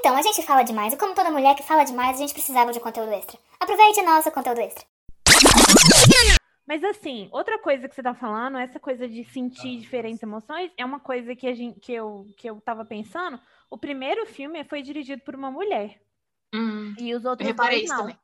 Então, a gente fala demais, e como toda mulher que fala demais, a gente precisava de conteúdo extra. Aproveite nosso conteúdo extra. Mas assim, outra coisa que você tá falando, essa coisa de sentir diferentes emoções, é uma coisa que, a gente, que, eu, que eu tava pensando. O primeiro filme foi dirigido por uma mulher. Hum, E os outros dois não. também.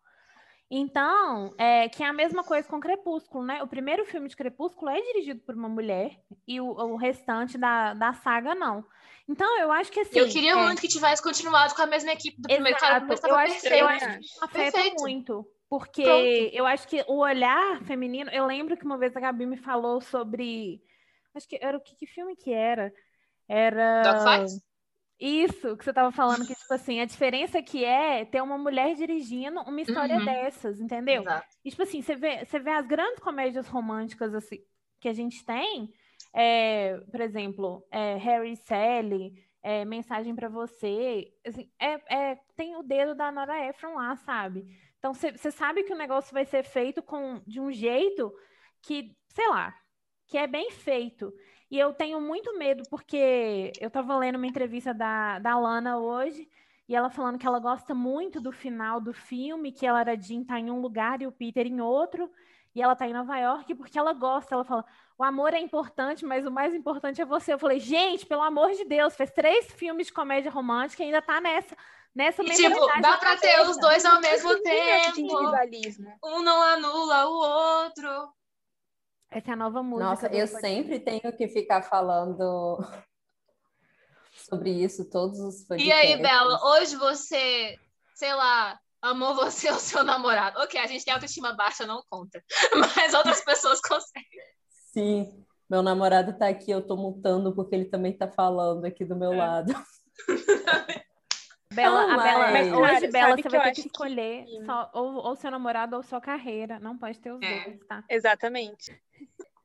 Então, é, que é a mesma coisa com Crepúsculo, né? O primeiro filme de Crepúsculo é dirigido por uma mulher e o, o restante da, da saga não. Então, eu acho que assim. eu queria é, muito que tivesse continuado com a mesma equipe do primeiro cara, Eu acho, perfeito. eu Eu acho que isso afeta Perfeito. muito. Porque Pronto. eu acho que o olhar feminino. Eu lembro que uma vez a Gabi me falou sobre. Acho que era o que, que filme que era? Era. Dogfight? Isso, que você tava falando, que, tipo assim, a diferença que é ter uma mulher dirigindo uma história Uhum. dessas, entendeu? Exato. E, tipo assim, você vê, você vê as grandes comédias românticas assim, que a gente tem, é, por exemplo, é, Harry e Sally, é, Mensagem pra Você, assim, é, é- tem o dedo da Nora Ephron lá, sabe? Então, você você sabe que o negócio vai ser feito com, de um jeito que, sei lá, que é bem feito. E eu tenho muito medo, porque eu tava lendo uma entrevista da, da Lana hoje, e ela falando que ela gosta muito do final do filme, que ela era Jean tá em um lugar e o Peter em outro, e ela tá em Nova York porque ela gosta. Ela fala: o amor é importante, mas o mais importante é você. Eu falei: gente, pelo amor de Deus, fez três filmes de comédia romântica e ainda tá nessa, nessa E, tipo, dá na pra ter os dois ao mesmo tempo. individualismo. Um não anula o outro. Essa é a nova música. Nossa, eu podcast. sempre tenho que ficar falando sobre isso todos os E podcasts. aí, Bela, hoje você, sei lá, amou você ou seu namorado? Ok, a gente tem autoestima baixa, não conta. Mas outras pessoas conseguem. Sim, meu namorado tá aqui, eu tô mutando porque ele também tá falando aqui do meu É. lado. Bela, Não, a Bela, mas- hoje, Cara, Bela, você que vai ter que que- escolher só- ou, ou seu namorado ou sua carreira. Não pode ter os É. dois, tá? Exatamente.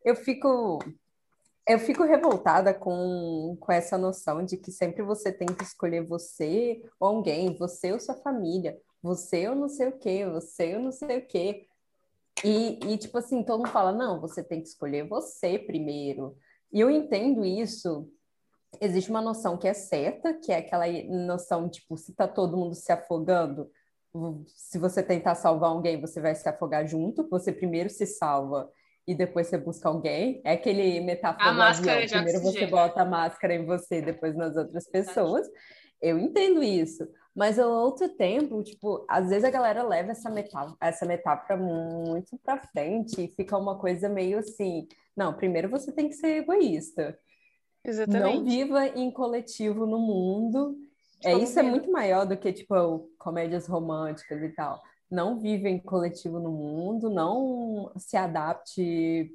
Eu fico eu fico revoltada com, com essa noção de que sempre você tem que escolher você ou alguém, você ou sua família, você ou não sei o quê, você ou não sei o quê. E, e tipo assim, todo mundo fala, não, você tem que escolher você primeiro. E eu entendo isso. Existe uma noção que é certa, que é aquela noção, tipo, se tá todo mundo se afogando, se você tentar salvar alguém, você vai se afogar junto, você primeiro se salva e depois você busca alguém. É aquele metáfora A do máscara avião. de Primeiro você oxigênio. bota a máscara em você, depois nas outras pessoas. Eu entendo isso. Mas ao outro tempo, tipo, às vezes a galera leva essa metáfora, essa metáfora muito pra frente e fica uma coisa meio assim, não, primeiro você tem que ser egoísta. Não Exatamente. viva em coletivo no mundo. É, isso é muito maior do que, tipo, comédias românticas e tal. Não viva em coletivo no mundo, não se adapte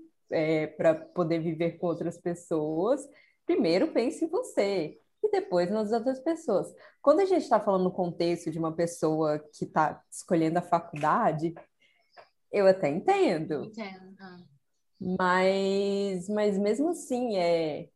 para poder viver com outras pessoas. Primeiro pense em você e depois nas outras pessoas. Quando a gente está falando no contexto de uma pessoa que está escolhendo a faculdade, eu até entendo. Entendo. Ah. Mas, mas mesmo assim, é,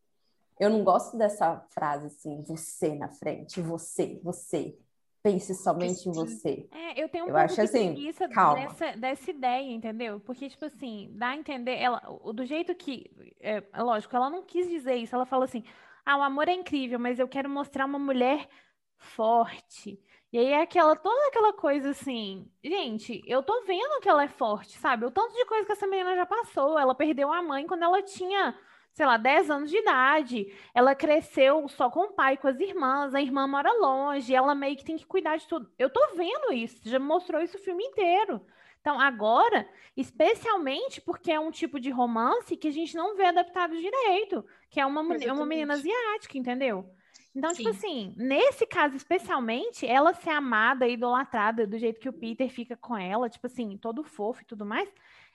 eu não gosto dessa frase assim, você na frente, você, você. Pense somente em você. É, eu tenho um Eu pouco acho de assim, preguiça calma. dessa, dessa ideia, entendeu? Porque, tipo assim, dá a entender, ela, do jeito que, é, é lógico, ela não quis dizer isso, ela falou assim, ah, o amor é incrível, mas eu quero mostrar uma mulher forte. E aí é aquela, toda aquela coisa assim, gente, eu tô vendo que ela é forte, sabe? O tanto de coisa que essa menina já passou, ela perdeu a mãe quando ela tinha, sei lá, 10 anos de idade, ela cresceu só com o pai, com as irmãs, a irmã mora longe, ela meio que tem que cuidar de tudo. Eu tô vendo isso, já mostrou isso o filme inteiro. Então, agora, especialmente porque é um tipo de romance que a gente não vê adaptado direito, que é uma, meni- uma menina asiática, entendeu? Então, tipo Sim. assim, nesse caso especialmente, ela ser amada e idolatrada do jeito que o Peter fica com ela, tipo assim, todo fofo e tudo mais,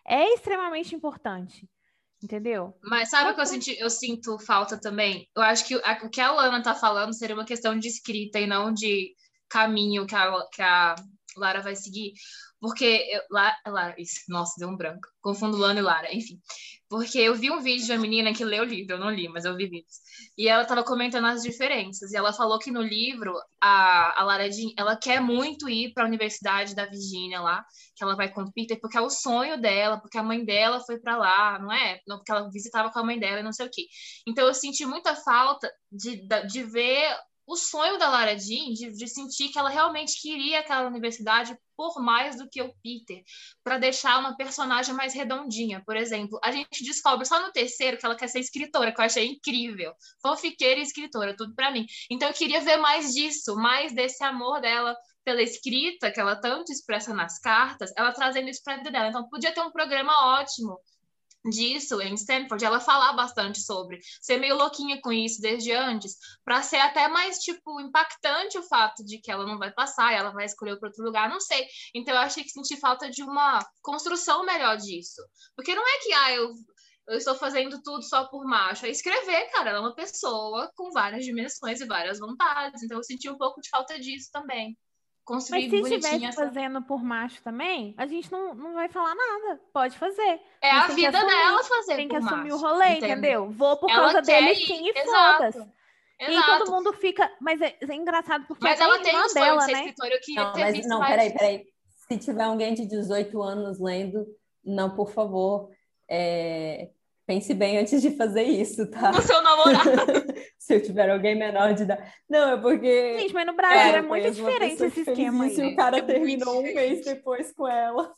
é extremamente importante. Entendeu? Mas sabe o que eu, senti, eu sinto falta também? Eu acho que a- o que a Lana tá falando seria uma questão de escrita e não de caminho que a, que a Lara vai seguir. Porque eu, La- Lara, isso, nossa, deu um branco. Confundo Lana e Lara, enfim. Porque eu vi um vídeo de uma menina que leu o livro, eu não li, mas eu vi vídeos. E ela tava comentando as diferenças. E ela falou que no livro, a, a Lara Jean, ela quer muito ir para a Universidade da Virgínia lá, que ela vai com o Peter, porque é o sonho dela, porque a mãe dela foi para lá, não é? Não, porque ela visitava com a mãe dela e não sei o quê. Então eu senti muita falta de, de ver o sonho da Lara Jean de, de, sentir que ela realmente queria aquela universidade por mais do que o Peter, para deixar uma personagem mais redondinha. Por exemplo, a gente descobre só no terceiro que ela quer ser escritora, que eu achei incrível. Fofiqueira e escritora, tudo para mim. Então eu queria ver mais disso, mais desse amor dela pela escrita, que ela tanto expressa nas cartas, ela trazendo isso para a vida dela. Então podia ter um programa ótimo disso em Stanford, ela falar bastante sobre ser meio louquinha com isso desde antes, para ser até mais tipo impactante o fato de que ela não vai passar, ela vai escolher para outro lugar, não sei. Então eu achei que senti falta de uma construção melhor disso, porque não é que ah eu eu estou fazendo tudo só por macho. É escrever, cara. Ela é uma pessoa com várias dimensões e várias vontades. Então eu senti um pouco de falta disso também construir Mas se estivesse essa... fazendo por macho também, a gente não, não vai falar nada. Pode fazer. É a vida assumir, dela fazer Tem que assumir macho, o rolê, entendeu? entendeu? Vou por ela causa dele sim e foda-se. E aí todo mundo fica. Mas é, é engraçado porque. Mas ela tem um sonho dela, de ser né? escritora. Eu queria não, ter mas, visto não, mais. Peraí, peraí. Se tiver alguém de 18 anos lendo, não, por favor. É, pense bem antes de fazer isso, tá? O seu namorado. Se eu tiver alguém menor de idade. Não, é porque. Gente, mas no Brasil é, é muito diferente esse esquema. E o cara é terminou um mês depois com ela.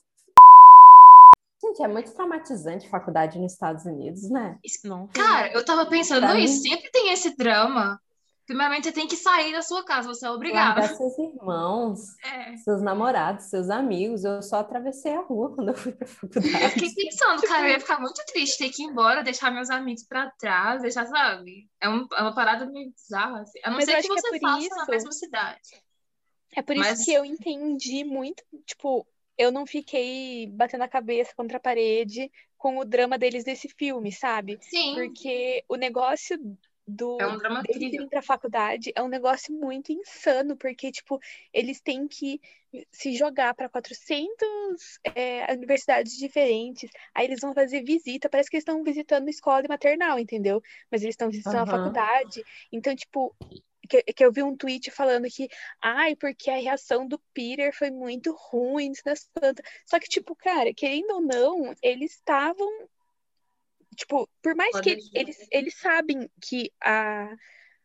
Gente, é muito traumatizante faculdade nos Estados Unidos, né? Não. Cara, eu tava pensando nisso. Sempre tem esse drama. Primeiramente, você tem que sair da sua casa, você é obrigado. Largar seus irmãos, é. seus namorados, seus amigos. Eu só atravessei a rua quando eu fui pra faculdade. Eu fiquei pensando, cara, eu ia ficar muito triste ter que ir embora, deixar meus amigos pra trás, deixar, sabe? É, um, é uma parada meio bizarra, assim. A não ser que, que você é faça isso... na mesma cidade. É por isso Mas... que eu entendi muito, tipo, eu não fiquei batendo a cabeça contra a parede com o drama deles desse filme, sabe? Sim. Porque o negócio do é um drama irem pra faculdade é um negócio muito insano, porque, tipo, eles têm que se jogar para 400 é, universidades diferentes, aí eles vão fazer visita, parece que eles estão visitando escola e maternal, entendeu? Mas eles estão visitando uhum. a faculdade, então, tipo, que, que, eu vi um tweet falando que, ai, porque a reação do Peter foi muito ruim, das plantas. Só que, tipo, cara, querendo ou não, eles estavam Tipo, por mais Pode que eles, eles sabem que a,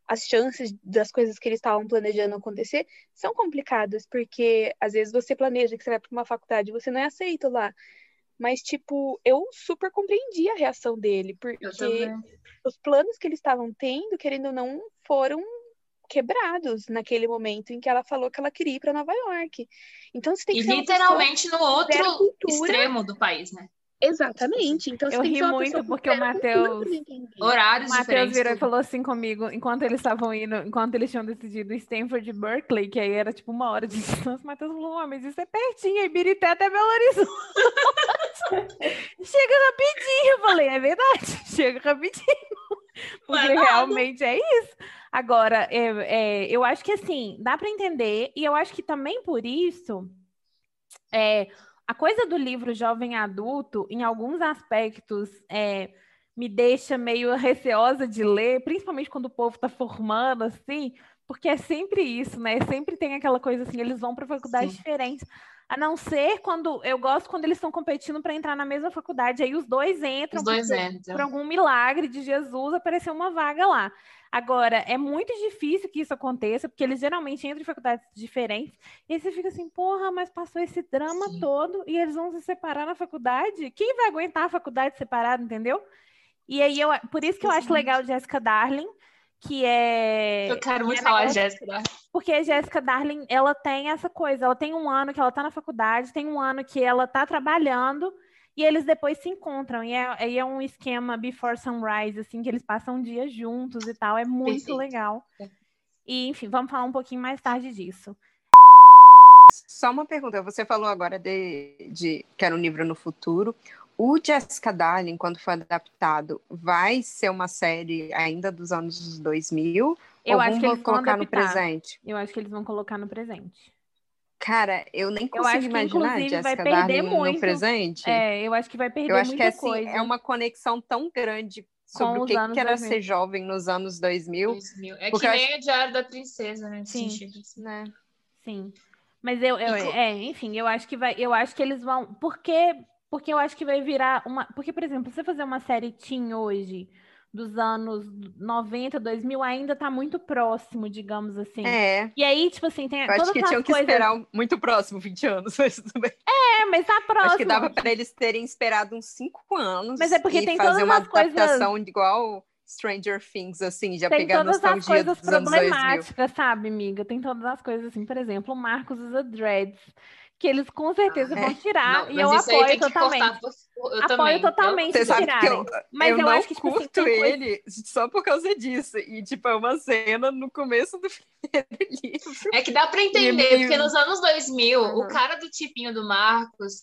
as chances das coisas que eles estavam planejando acontecer são complicadas, porque às vezes você planeja que você vai para uma faculdade e você não é aceito lá. Mas, tipo, eu super compreendi a reação dele, porque os planos que eles estavam tendo, querendo ou não, foram quebrados naquele momento em que ela falou que ela queria ir para Nova York. Então você tem que e literalmente no outro extremo do país, né? Exatamente. Então, eu ri muito porque o Matheus. Horários O Matheus virou e falou assim comigo, enquanto eles estavam indo, enquanto eles tinham decidido Stanford e Berkeley, que aí era tipo uma hora de distância, o Matheus falou: mas isso é pertinho, aí Birité até Belo Horizonte. Chega rapidinho. Eu falei: é verdade, chega rapidinho. Porque realmente é isso. Agora, é, é, eu acho que assim, dá para entender, e eu acho que também por isso. É, a coisa do livro jovem adulto, em alguns aspectos, é, me deixa meio receosa de ler, principalmente quando o povo está formando, assim, porque é sempre isso, né? Sempre tem aquela coisa assim, eles vão para faculdades diferentes. A não ser quando. Eu gosto quando eles estão competindo para entrar na mesma faculdade. Aí os dois entram. Os dois entram. Por algum milagre de Jesus apareceu uma vaga lá. Agora, é muito difícil que isso aconteça, porque eles geralmente entram em faculdades diferentes, e aí você fica assim, porra, mas passou esse drama Sim. todo e eles vão se separar na faculdade? Quem vai aguentar a faculdade separada, entendeu? E aí, eu, por isso que eu acho legal Jessica Darling, que é. Eu quero muito é falar Jéssica Darling. Porque a Jéssica Darling, ela tem essa coisa, ela tem um ano que ela tá na faculdade, tem um ano que ela tá trabalhando, e eles depois se encontram. E é, é um esquema Before Sunrise, assim, que eles passam um dia juntos e tal. É muito Perfeito. legal. É. E, enfim, vamos falar um pouquinho mais tarde disso. Só uma pergunta. Você falou agora de, de que era um livro no futuro. O Jessica Darling, quando for adaptado, vai ser uma série ainda dos anos 2000? Eu ou acho que eles vão colocar adaptar. no presente? Eu acho que eles vão colocar no presente. Cara, eu nem consigo eu acho imaginar que, Jessica vai perder Darling muito. no presente. É, eu acho que vai perder Eu acho muita que assim, coisa. é uma conexão tão grande sobre Com o que, que era 2000. ser jovem nos anos 2000. 2000. É que nem o Diário da Princesa, né? Sim. Né? Sim. Mas eu, eu E é, enfim, eu acho que vai, eu acho que eles vão, porque porque eu acho que vai virar uma, porque por exemplo, você fazer uma série teen hoje dos anos 90, 2000 ainda tá muito próximo, digamos assim. É. E aí, tipo assim, tem Eu acho que tinham que coisas... esperar muito próximo, 20 anos, mas tudo bem. É, mas tá próximo. Acho que dava para eles terem esperado uns 5 anos. Mas é porque tem fazer todas uma as coisas- adaptação igual Stranger Things, assim, já tem pegar a todas as nostalgia coisas dos anos 2000. problemáticas, sabe, amiga? Tem todas as coisas assim, por exemplo, o Marcos usa dreads, que eles com certeza Ah, vão é. tirar, Não, e eu apoio totalmente. por- Eu Apoio também. totalmente Você sabe tirarem. eu, Mas eu eu, não acho que, tipo assim, curto coisa- ele só por causa disso. E, tipo, é uma cena no começo do primeiro livro. É que dá pra E entender, meio- porque nos anos 2000, o Uhum. cara do tipinho do Marcos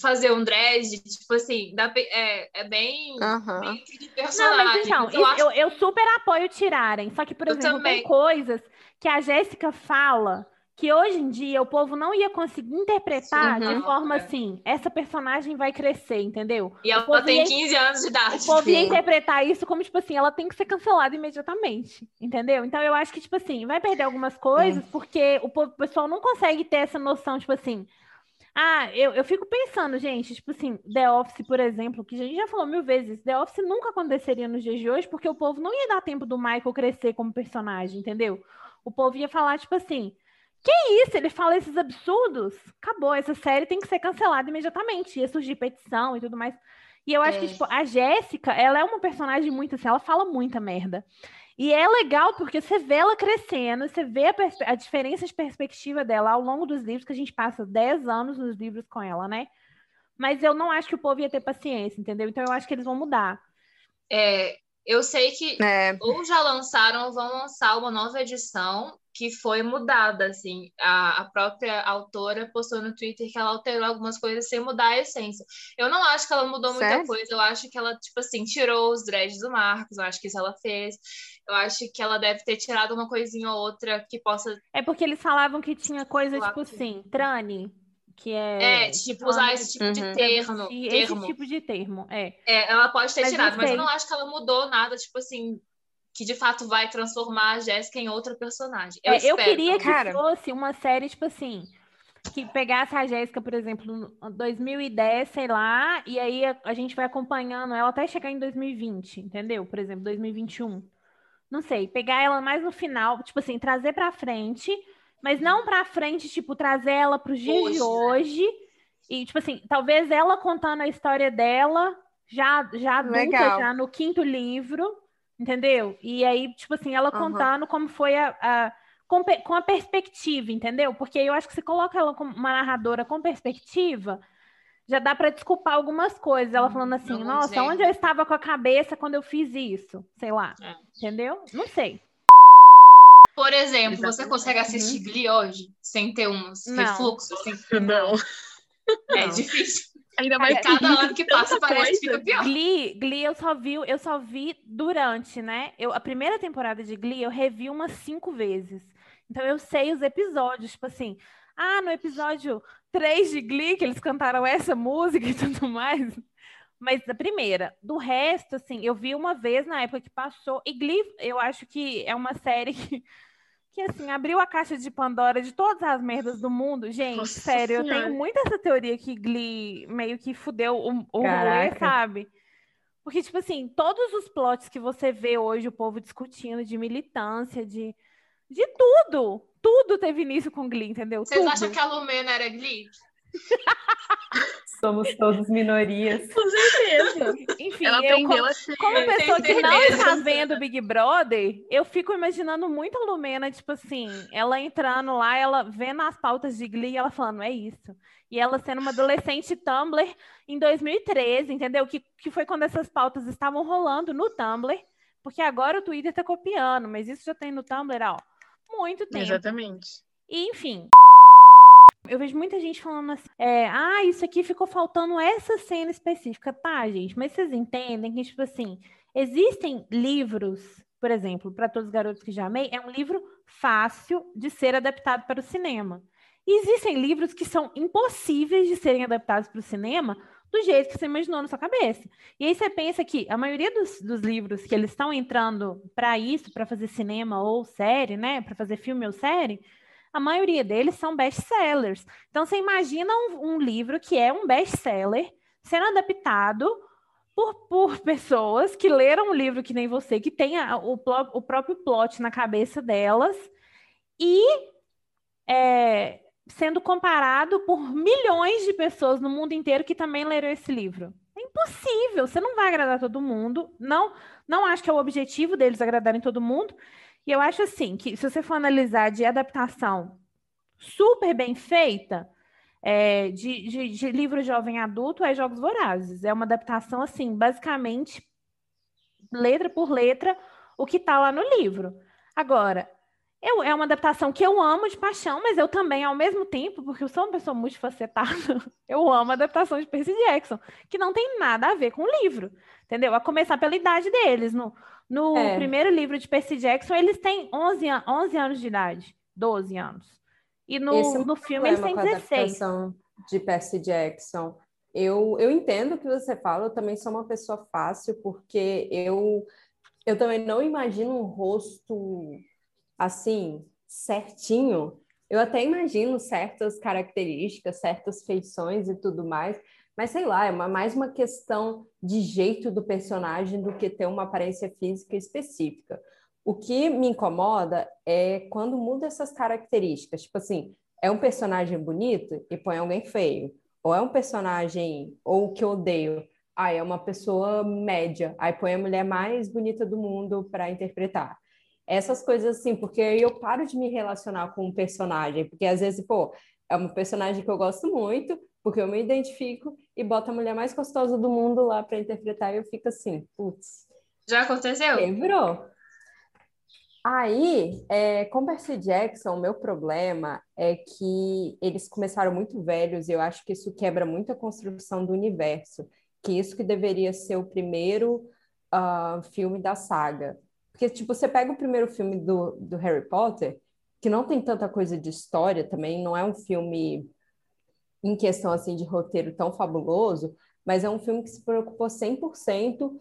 fazer um dread, tipo assim, dá, pe- é, é bem, Aham. bem de Não, personagem. mas então, eu isso- acho eu, eu super apoio tirarem. Só que, por Eu exemplo, também. tem coisas que a Jéssica fala que hoje em dia o povo não ia conseguir interpretar Sim. de Uhum. forma É. assim, essa personagem vai crescer, entendeu? E ela tem ia- 15 anos de idade. O povo ia interpretar isso como, tipo assim, ela tem que ser cancelada imediatamente, entendeu? Então eu acho que, tipo assim, vai perder algumas coisas, porque o povo- o pessoal não consegue ter essa noção, tipo assim. Ah, eu, eu fico pensando, gente, tipo assim, The Office, por exemplo, que a gente já falou mil vezes, The Office nunca aconteceria nos dias de hoje, porque o povo não ia dar tempo do Michael crescer como personagem, entendeu? O povo ia falar, tipo assim, que isso? Ele fala esses absurdos? Acabou, essa série tem que ser cancelada imediatamente. Ia surgir petição e tudo mais. E eu acho que, É. tipo, a Jéssica, ela é uma personagem muito assim, ela fala muita merda. E é legal porque você vê ela crescendo, você vê a, a diferença de perspectiva dela ao longo dos livros, que a gente passa 10 anos nos livros com ela, né? Mas eu não acho que o povo ia ter paciência, entendeu? Então eu acho que eles vão mudar. É, eu sei que É, ou já lançaram ou vão lançar uma nova edição que foi mudada, assim. A, a própria autora postou no Twitter que ela alterou algumas coisas sem mudar a essência. Eu não acho que ela mudou muita Sério? coisa, eu acho que ela, tipo assim, tirou os dreads do Marcos, eu acho que isso ela fez. Eu acho que ela deve ter tirado uma coisinha ou outra que possa, É porque eles falavam que tinha coisa Claro tipo que- assim, trane, que é. é, tipo, usar esse tipo de Uhum. termo, esse termo. tipo de termo, é. É, ela pode ter Mas tirado, mas eu não acho que ela mudou nada, tipo assim, que de fato vai transformar a Jéssica em outra personagem. Eu, É, eu queria que Cara. fosse uma série, tipo assim, que pegasse a Jéssica, por exemplo, em 2010, sei lá, e aí a, a gente vai acompanhando ela até chegar em 2020, entendeu? Por exemplo, 2021. Não sei, pegar ela mais no final, tipo assim, trazer pra frente, mas não pra frente, tipo, trazer ela pros dias Hoje, de né? hoje. E, tipo assim, talvez ela contando a história dela, já, já adulta, Legal. já no quinto livro, entendeu? E aí, tipo assim, ela Aham. contando como foi a, a- com, com a perspectiva, entendeu? Porque eu acho que se coloca ela como uma narradora com perspectiva, já dá para desculpar algumas coisas. Ela falando assim, alguns nossa, erros. onde eu estava com a cabeça quando eu fiz isso? Sei lá, É. entendeu? Não sei. Por exemplo, você Exatamente. consegue assistir Glee hoje sem ter uns Não. refluxos? Assim? Não. É Não. difícil. Ainda mais E cada ano que passa parece que fica pior. Glee, Glee eu só vi, eu só vi durante, né? Eu, a primeira temporada de Glee eu revi umas cinco vezes. Então eu sei os episódios, tipo assim, ah, no episódio 3 de Glee, que eles cantaram essa música e tudo mais. Mas da primeira, do resto, assim, eu vi uma vez na época que passou. E Glee, eu acho que é uma série que, que assim, abriu a caixa de Pandora de todas as merdas do mundo. Gente, Nossa sério, eu Senhora. tenho muito essa teoria que Glee meio que fudeu o, o rolê, sabe? Porque, tipo assim, todos os plots que você vê hoje, o povo discutindo de militância, de, de tudo, tudo teve início com Glee, entendeu? Vocês tudo. acham que a Lumena era Glee? Somos todos minorias. Com certeza. Enfim, Ela eu. Como tenho pessoa que não está vendo Big Brother, eu fico imaginando muito a Lumena, tipo assim, ela entrando lá, ela vendo as pautas de Glee, e ela falando, é isso. E ela sendo uma adolescente Tumblr em 2013, entendeu? Que, que foi quando essas pautas estavam rolando no Tumblr, porque agora o Twitter tá copiando, mas isso já tem no Tumblr há ó, muito tempo. Exatamente. E, enfim. Eu vejo muita gente falando assim, é, ah, isso aqui ficou faltando essa cena específica, tá, gente? Mas vocês entendem que, tipo assim, existem livros, por exemplo, para todos os garotos que já amei, é um livro fácil de ser adaptado para o cinema. E existem livros que são impossíveis de serem adaptados para o cinema do jeito que você imaginou na sua cabeça. E aí você pensa que a maioria dos, dos livros que eles estão entrando para isso, para fazer cinema ou série, né, para fazer filme ou série, a maioria deles são best-sellers. Então, você imagina um, um livro que é um best-seller sendo adaptado por, por pessoas que leram o livro que nem você, que tem o, o próprio plot na cabeça delas, e é, sendo comparado por milhões de pessoas no mundo inteiro que também leram esse livro. É impossível, você não vai agradar todo mundo. Não, não acho que é o objetivo deles agradarem todo mundo. E eu acho assim que se você for analisar de adaptação super bem feita, é, de, de, de livro jovem adulto, é Jogos Vorazes. É uma adaptação assim, basicamente letra por letra o que está lá no livro. Agora, eu, é uma adaptação que eu amo de paixão, mas eu também, ao mesmo tempo, porque eu sou uma pessoa multifacetada, eu amo a adaptação de Percy Jackson, que não tem nada a ver com o livro, entendeu? A começar pela idade deles. No, no É. primeiro livro de Percy Jackson, eles têm 11, an- 11 anos de idade, 12 anos. E no, é um no filme eles têm problema com a 16. adaptação de Percy Jackson. Eu, eu entendo o que você fala, eu também sou uma pessoa fácil, porque eu, eu também não imagino um rosto assim, certinho. Eu até imagino certas características, certas feições e tudo mais, mas sei lá, é uma- mais uma questão de jeito do personagem do que ter uma aparência física específica. O que me incomoda é quando muda essas características. Tipo assim, é um personagem bonito e põe alguém feio. Ou é um personagem, ou que eu odeio, ah, é uma pessoa média, aí põe a mulher mais bonita do mundo para interpretar. Essas coisas assim, porque aí eu paro de me relacionar com um personagem, porque às vezes, pô, é uma personagem que eu gosto muito, porque eu me identifico, e bota a mulher mais gostosa do mundo lá para interpretar, e eu fico assim, putz, Já aconteceu? Quebrou. Aí, é, com Percy Jackson, o meu problema é que eles começaram muito velhos e eu acho que isso quebra muito a construção do universo, que isso que deveria ser o primeiro ah, filme da saga. Porque, tipo, você pega o primeiro filme do, do Harry Potter, que não tem tanta coisa de história também, não é um filme em questão, assim, de roteiro tão fabuloso, mas é um filme que se preocupou 100%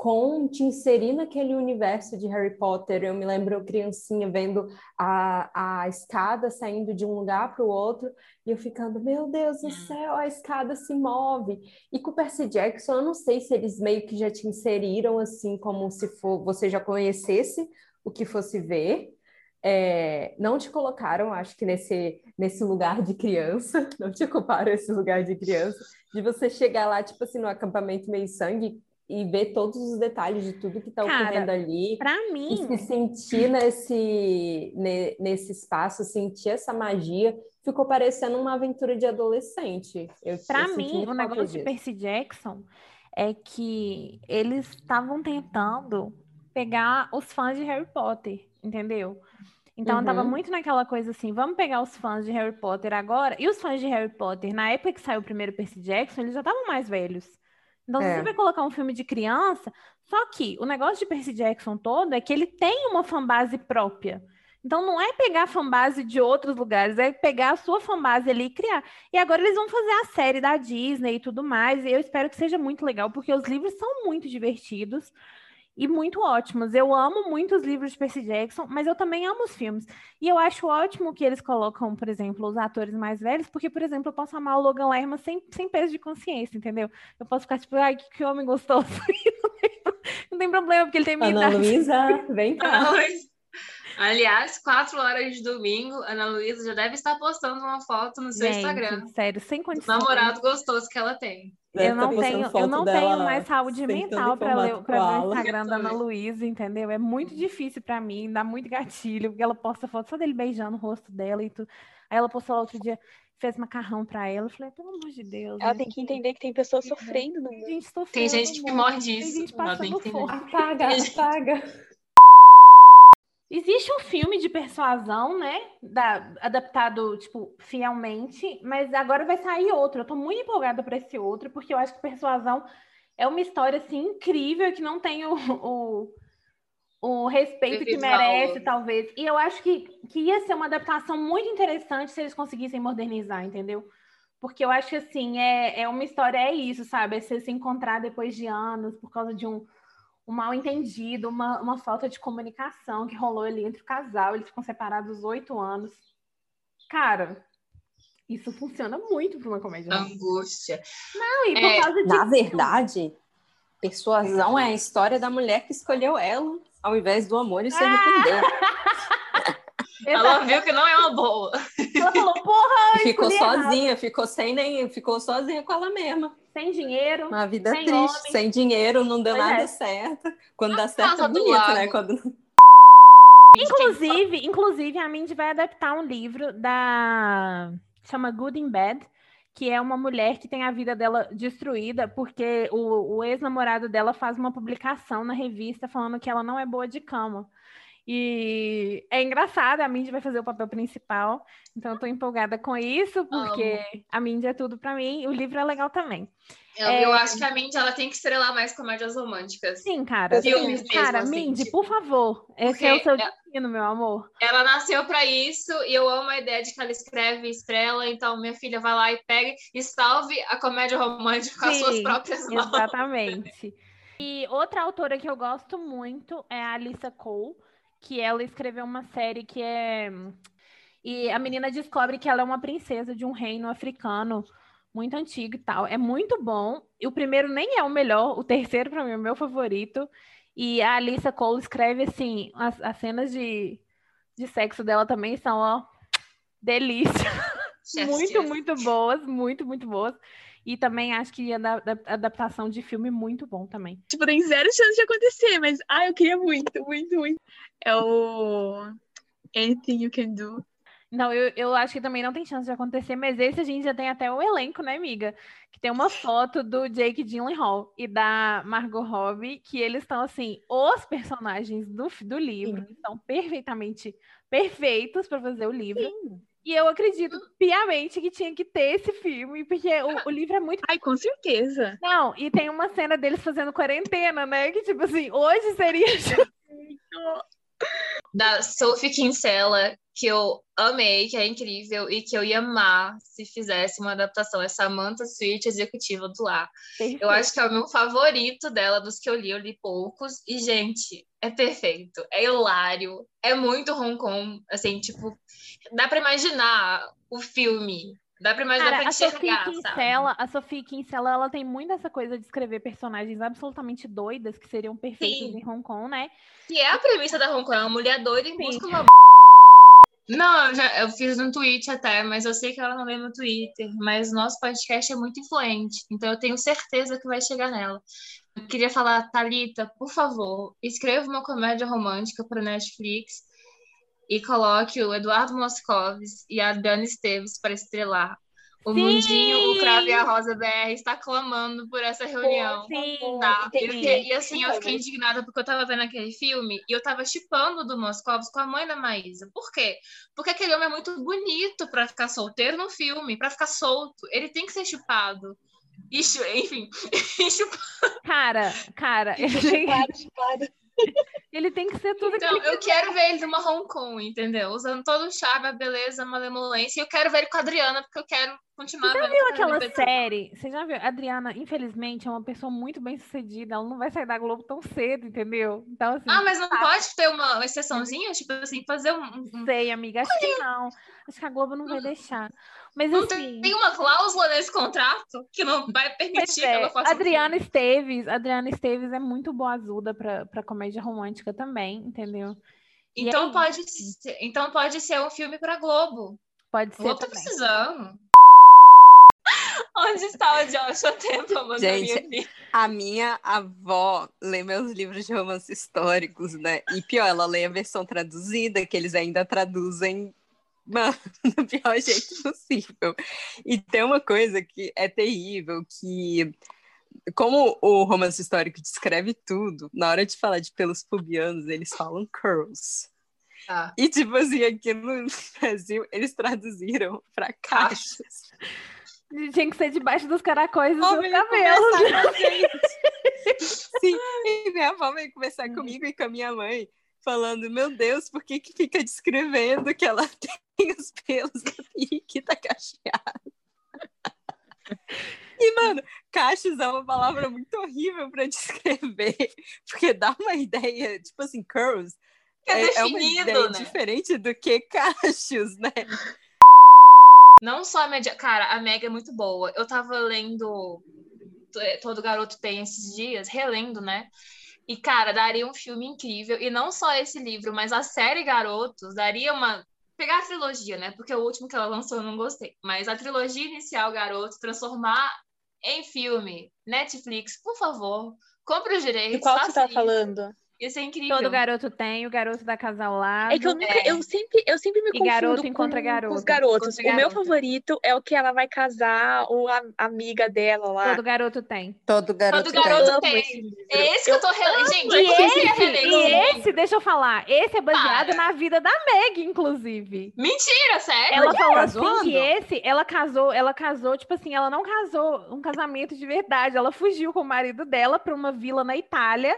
com te inserir naquele universo de Harry Potter. Eu me lembro criancinha vendo a, a escada saindo de um lugar para o outro e eu ficando, meu Deus do céu, a escada se move. E com o Percy Jackson, eu não sei se eles meio que já te inseriram assim, como se for, você já conhecesse o que fosse ver. É, não te colocaram, acho que nesse, nesse lugar de criança, não te ocuparam esse lugar de criança, de você chegar lá, tipo assim, no acampamento meio sangue e ver todos os detalhes de tudo que está ocorrendo ali Pra e mim, se sentir nesse, ne- nesse espaço, sentir essa magia, ficou parecendo uma aventura de adolescente. Senti mim, o negócio de disso. Percy Jackson é que eles estavam tentando pegar os fãs de Harry Potter, entendeu? Então eu tava Uhum. muito naquela coisa assim, vamos pegar os fãs de Harry Potter agora. E os fãs de Harry Potter, na época que saiu o primeiro Percy Jackson, eles já estavam mais velhos. Então, É. você vai colocar um filme de criança, só que o negócio de Percy Jackson todo é que ele tem uma fanbase própria. Então, não é pegar a fanbase de outros lugares, é pegar a sua fanbase ali e criar. E agora eles vão fazer a série da Disney e tudo mais, e eu espero que seja muito legal, porque os livros são muito divertidos e muito ótimos. Eu amo muito os livros de Percy Jackson, mas eu também amo os filmes. E eu acho ótimo que eles colocam, por exemplo, os atores mais velhos, porque, por exemplo, eu posso amar o Logan Lerman sem, sem peso de consciência, entendeu? Eu posso ficar tipo, ai, que, que homem gostoso. Não, tem, não tem problema, porque ele tem minha Ana idade. Luísa, vem cá. Ana Luísa. Aliás, quatro horas de domingo, Ana Luísa já deve estar postando uma foto no seu Gente, Instagram sério, sem do condições. namorado gostoso que ela tem. Eu não tenho, eu não tenho mais saúde mental para ler, formato pra ver o. Instagram da Ana. Luísa, entendeu? É muito difícil para mim, dá muito gatilho, porque ela posta foto só dele beijando o rosto dela e tudo. Aí ela postou lá outro dia, fez macarrão para ela. Eu falei, pelo amor de Deus. Ela né? tem que entender que tem pessoas sofrendo no Tem mundo. gente sofrendo Tem gente que morre Tem disso. gente tem passando que entender. fome. Apaga, apaga. Existe um filme de persuasão, né? Da, adaptado, tipo, fielmente, mas agora vai sair outro. Eu tô muito empolgada para esse outro, porque eu acho que persuasão é uma história, assim, incrível, que não tem o, o, o respeito que merece, talvez. E eu acho que, que ia ser uma adaptação muito interessante se eles conseguissem modernizar, entendeu? Porque eu acho que, assim, é, é uma história, é isso, sabe? É você se encontrar depois de anos por causa de um, um mal entendido, uma, uma falta de comunicação que rolou ali entre o casal. Eles ficam separados oito anos. Cara, isso funciona muito para uma comédia. Angústia. Não, e por É, causa Na disso- verdade, Persuasão é a história da mulher que escolheu ela ao invés do amor e se arrependeu. Ela viu que não é uma boa. Ela falou, porra, E ficou escolhi errado. sozinha, ficou sem nem, ficou sozinha com ela mesma. Sem dinheiro. Uma vida Sem triste, homem. sem dinheiro, não deu Pois nada é. certo. Quando dá Por certo é bonito, né? Quando... Inclusive, inclusive, a Mindy vai adaptar um livro da chama Good in Bad, que é uma mulher que tem a vida dela destruída porque o, o ex-namorado dela faz uma publicação na revista falando que ela não é boa de cama. E é engraçado, a Mindy vai fazer o papel principal, então eu tô empolgada com isso, porque a Mindy é tudo pra mim, e o livro é legal também. Eu, É. eu acho que a Mindy ela tem que estrelar mais comédias românticas. Sim, cara. Filmes mesmo, cara, assim, Mindy, tipo, por favor, esse é o porque seu é- destino, meu amor. Ela nasceu pra isso e eu amo a ideia de que ela escreve e estrela. Então, minha filha vai lá e pega e salve a comédia romântica com as suas Sim, próprias mãos. Exatamente. E outra autora que eu gosto muito é a Alissa Cole, que ela escreveu uma série que é. E a menina descobre que ela é uma princesa de um reino africano muito antigo e tal. É muito bom. E o primeiro nem é o melhor, o terceiro, para mim, é o meu favorito. E a Alissa Cole escreve assim: as, as cenas de, de sexo dela também são, ó, delícia. Chef's muito, kiss. muito boas, muito, muito boas. E também acho que a da- da- adaptação de filme muito bom também. Tipo, tem zero chance de acontecer, mas ah, eu queria muito, muito, muito. É o Anything You Can Do. Não, eu, eu acho que também não tem chance de acontecer, mas esse a gente já tem até o elenco, né, amiga? Que tem uma foto do Jake Gyllenhaal e da Margot Robbie, que eles estão, assim, os personagens do, do livro estão perfeitamente perfeitos para fazer o livro. E eu acredito piamente que tinha que ter esse filme, porque o, o livro é muito Ai, com certeza. Não, e tem uma cena deles fazendo quarentena, né? Que, tipo assim, hoje seria. Da Sophie Kinsella, que eu amei, que é incrível e que eu ia amar se fizesse uma adaptação. É Samantha Sweet, executiva do Lar. Eu acho que é o meu favorito dela, dos que eu li, eu li poucos. E, gente, é perfeito, é hilário, é muito Hong Kong, assim, tipo, dá pra imaginar o filme, dá pra imaginar, Cara, pra a enxergar, sabe? Kinsella, a Sophie Kinsella, ela tem muito essa coisa de escrever personagens absolutamente doidas que seriam perfeitos Sim. em Hong Kong, né? Que é a premissa da Hong Kong, é uma mulher doida em Sim. busca de uma... Não, eu, já, eu fiz no tweet até, mas eu sei que ela não lê no Twitter, mas o nosso podcast é muito influente, então eu tenho certeza que vai chegar nela. Eu queria falar, Thalita, por favor, escreva uma comédia romântica para Netflix e coloque o Eduardo Moscovis e a Dani Esteves para estrelar. O Sim! Mundinho, o Cravo e a Rosa BR está clamando por essa reunião. Sim. Tá, Tem e, e assim, eu que- fiquei indignada porque eu tava vendo aquele filme e eu tava chipando do Moscovitz com a mãe da Maísa. Por quê? Porque aquele homem é muito bonito pra ficar solteiro no filme, pra ficar solto. Ele tem que ser chipado. Chu- enfim, e. Cara, cara, Chupado, chupado. ele tem que ser tudo Então, aquilo. eu quero ver ele numa Hong Kong, entendeu? Usando todo o charme, a beleza, a malemolência. E eu quero ver ele com a Adriana, porque eu quero continuar vendo. Viu com a aquela série? Você já viu? A Adriana, infelizmente, é uma pessoa muito bem sucedida. Ela não vai sair da Globo tão cedo, entendeu? Então, assim, Ah, mas não pode ter uma exceçãozinha? Tipo assim, fazer um. um- não sei, amiga. Acho que não. Acho que a Globo não vai deixar. Mas Não assim. tem uma cláusula nesse contrato que não vai permitir que é, ela faça. um Adriana Esteves, Adriana Esteves é muito boazuda pra, pra comédia romântica também, entendeu? E Então aí? pode, ser, então pode ser um filme pra Globo. Pode O ser Globo tá precisando. Onde está o Joshua Temple, mano, Gente, minha? A minha avó lê meus livros de romance históricos, né? E pior, ela lê a versão traduzida, que eles ainda traduzem mano, do pior jeito possível. E tem uma coisa que é terrível, que como o romance histórico descreve tudo, na hora de falar de pelos pubianos, eles falam curls. Tá. E tipo assim, aqui no Brasil, eles traduziram para cachos. Tinha que ser debaixo dos caracóis dos seus veio cabelos. Sim, e minha avó veio conversar comigo e com a minha mãe, falando: Meu Deus, por que, que fica descrevendo que ela tem os pelos da periquita cacheada? E, mano, cachos é uma palavra muito horrível para descrever, porque dá uma ideia, tipo assim, curls. É é uma definido, ideia né? diferente do que cachos, né? Não só a média. Cara, a Meg é muito boa. Eu tava lendo t- todo garoto tem esses dias, relendo, né? E, cara, daria um filme incrível. E não só esse livro, mas a série Garotos daria uma. Pegar a trilogia, né? Porque o último que ela lançou eu não gostei. Mas a trilogia inicial, Garotos, transformar em filme. Netflix, por favor, compre os direitos. De qual você tá isso. falando? Isso é incrível. Todo garoto tem, o garoto da casa ao lado. É que eu nunca, É. eu sempre, eu sempre me E confundo garoto com, encontra com garota. os garotos. O meu favorito é o que ela vai casar ou a amiga dela lá. Todo garoto tem. Todo garoto Todo tem. garoto tem. esse livro. É esse que eu tô relendo. Gente, E esse, esse e livro. esse, deixa eu falar, esse é baseado Para. na vida da Meg, inclusive. Mentira, sério? Ela falou casou, assim que esse, ela casou, ela casou, tipo assim, ela não casou um casamento de verdade. Ela fugiu com o marido dela pra uma vila na Itália.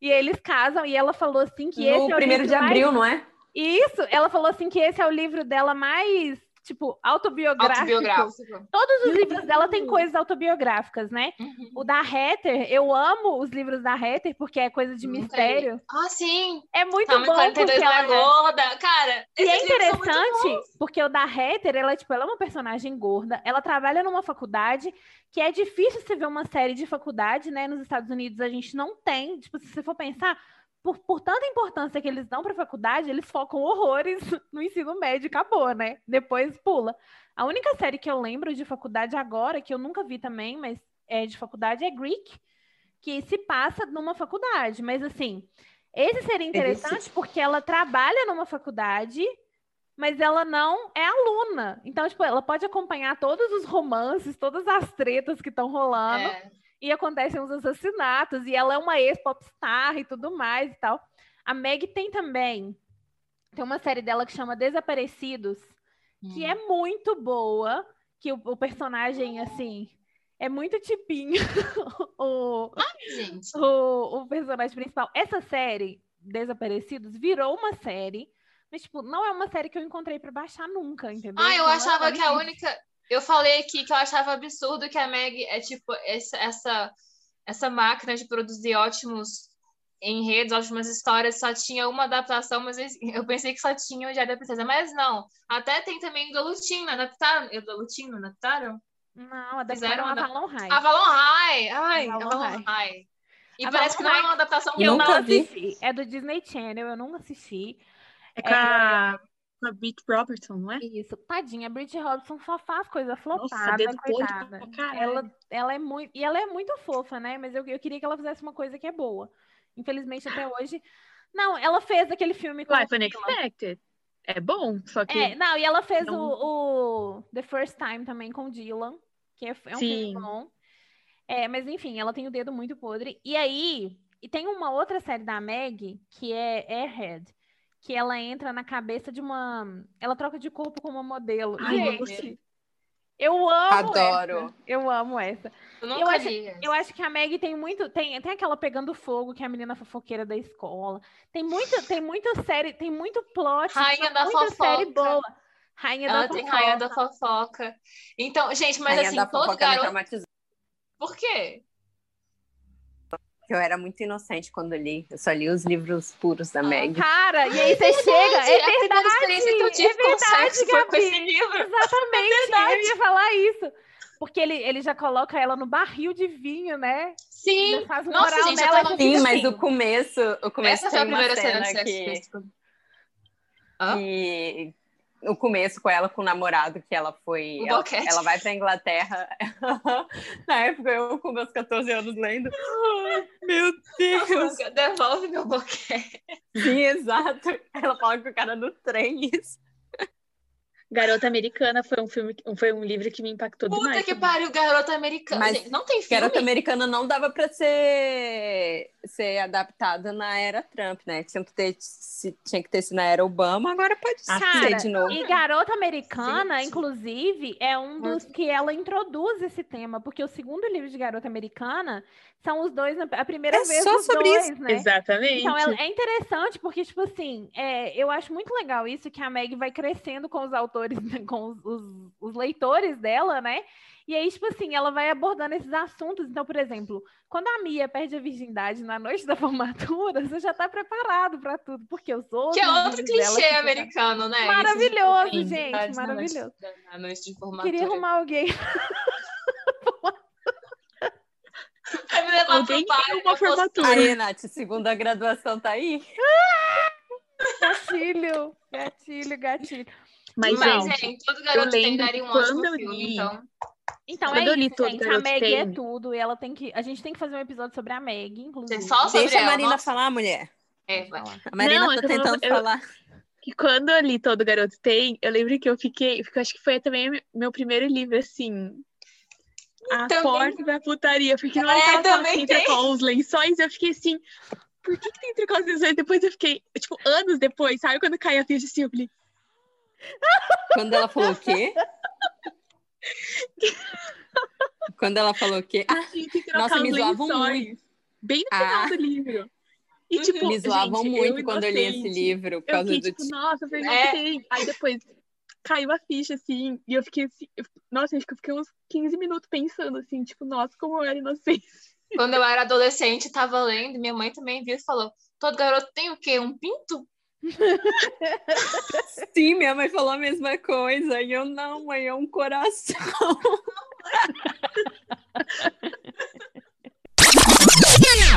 E eles casam, e ela falou assim que esse é No o primeiro de mais- abril, não é? Isso, ela falou assim que esse é o livro dela mais, tipo, autobiográfico. Autobiográfico. Todos os livros dela têm coisas autobiográficas, né? Uhum. O da Heather, eu amo os livros da Heather, porque é coisa de Nunca li. mistério. Ah, sim. É muito Tá, bom, 42 porque não é ela... gorda. Cara, E é interessante, porque o da Heather, ela, tipo, ela é uma personagem gorda, ela trabalha numa faculdade que é difícil você ver uma série de faculdade, né? Nos Estados Unidos a gente não tem. Tipo, se você for pensar, por, por tanta importância que eles dão para a faculdade, eles focam horrores no ensino médio acabou, né? Depois pula. A única série que eu lembro de faculdade agora, que eu nunca vi também, mas é de faculdade, é Greek, que se passa numa faculdade. Mas assim, esse seria interessante porque ela trabalha numa faculdade, mas ela não é aluna. Então, tipo, ela pode acompanhar todos os romances, todas as tretas que estão rolando É. e acontecem os assassinatos, e ela é uma ex-popstar e tudo mais e tal. A Meg tem também. Tem uma série dela que chama Desaparecidos, que Hum. é muito boa, que o, o personagem, assim, é muito tipinho o, Gente. o, o personagem principal. Essa série, Desaparecidos, virou uma série, mas, tipo, não é uma série que eu encontrei pra baixar nunca, entendeu? Ah, eu Então, é achava que a única. Eu falei aqui que eu achava absurdo que a Meg é tipo essa, essa, essa máquina de produzir ótimos enredos, ótimas histórias, só tinha uma adaptação, mas eu pensei que só tinha o Diário da Princesa. Mas não, até tem também o da adaptaram? O da não adaptaram? Não, Fizeram adaptaram a Avalon High. Avalon High! Ai, Avalon Avalon High. High. E Avalon parece que não é High. uma adaptação Eu Nunca não vi. assisti. É do Disney Channel, eu nunca assisti. É com a, com a Brit Robertson, não é? Isso, tadinha, a Bridget Robson só faz coisa Nossa, flopada, podre coitada. Ela, ela é muito, e ela é muito fofa, né? Mas eu, eu queria que ela fizesse uma coisa que é boa. Infelizmente, até hoje. Não, ela fez aquele filme com Life. Unexpected. É bom, só que É, não, e ela fez não- o, o The First Time também com o Dylan, que é, é um filme Sim. bom. É, mas enfim, ela tem o dedo muito podre. E aí, e tem uma outra série da Meg, que é Airhead, que ela entra na cabeça de uma. Ela troca de corpo com uma modelo. Ai, Gente, eu amo Adoro. essa. Eu amo essa. Eu Eu acho-. Eu acho que a Meg tem muito. Tem, tem aquela pegando fogo, que é a menina fofoqueira da escola. Tem muito, tem muito série, tem muito plot. Rainha da muita série fofoca. boa. Rainha Ela da tem fofoca. rainha da fofoca. Então, gente, mas Rainha assim, da todo garoto. Por quê? Eu era muito inocente quando li. Eu só li os livros puros da Meg. Cara, e aí você chega. Gente, É a primeira experiência que eu tive é com verdade, sexo foi com Gabi. esse livro. Exatamente, eu ia falar isso. Porque ele, ele já coloca ela no barril de vinho, né? Sim. Já faz um Nossa, moral gente, nela. tava que Sim, fica mas assim. o começo, o começo Essa foi a tem uma primeira cena de cena sexo que, explícito. Hã? Que o começo com ela com o namorado que ela foi, ela, ela vai pra Inglaterra. Na época eu com meus 14 anos lendo. Meu Deus. Devolve meu boquete. Sim, exato. Ela fala com o cara do trem isso. Garota Americana foi um filme, foi um livro que me impactou Puta demais. que também. pariu, garota americana. Mas não tem filme? Garota Americana não dava pra ser, ser adaptada na era Trump, né? Tinha que ter, tinha que ter sido na era Obama, agora pode Ah, ser Cara, de novo. E Garota Americana, Gente. inclusive, é um dos que ela introduz esse tema, porque o segundo livro de Garota Americana são os dois, na- a primeira É vez só os sobre dois, isso. né? Exatamente. Então ela- é interessante porque, tipo assim, é, eu acho muito legal isso, que a Meg vai crescendo com os autores, né, com os, os- os leitores dela, né? E aí, tipo assim, ela vai abordando esses assuntos. Então, por exemplo, quando a Mia perde a virgindade na noite da formatura, você já tá preparado pra tudo, porque os outros. Que é outro dela clichê tá- americano, né? Maravilhoso, Isso gente, na noite- maravilhoso. Na noite de formatura. Queria arrumar alguém. lá Alguém pro pai, uma formatura. Aí, Nath, segunda graduação tá aí. Gatilho, gatilho, gatilho. Mas, Mas, gente, gente, todo garoto tem daria um ótimo filme, li- então. Então Quando é eu li isso, Todo gente. A Meg é tudo. E ela tem que. A gente tem que fazer um episódio sobre a Meg, inclusive. Só sobre Deixa a ela, Marina nossa. falar, mulher. É, vai. A Marina Não, é tá eu tentando eu- falar. que quando eu li Todo Garoto Tem, eu lembro que eu fiquei, porque eu acho que foi também meu primeiro livro, assim, a Também. porta da putaria, porque não É, é também tem. trocou os lençóis, eu fiquei assim, por que, que tem trocar os lençóis? Depois eu fiquei, tipo, anos depois, sabe? Quando cai a ficha assim, eu falei, Quando ela falou o quê? Quando ela falou o quê? Ah, Nossa, me zoavam lençóis. Bem no final Ah. do livro. E, tipo, me zoavam gente, muito eu quando eu li esse livro, por Eu causa fiquei do tipo, nossa, por que É. Aí depois caiu a ficha, assim, e eu fiquei assim, eu- nossa, acho que eu fiquei uns 15 minutos pensando, assim, tipo, nossa, como eu era inocente. Quando eu era adolescente, tava lendo, minha mãe também viu e falou: todo garoto tem o quê? Um pinto? Sim, minha mãe falou a mesma coisa. E eu, não, mãe, é um coração.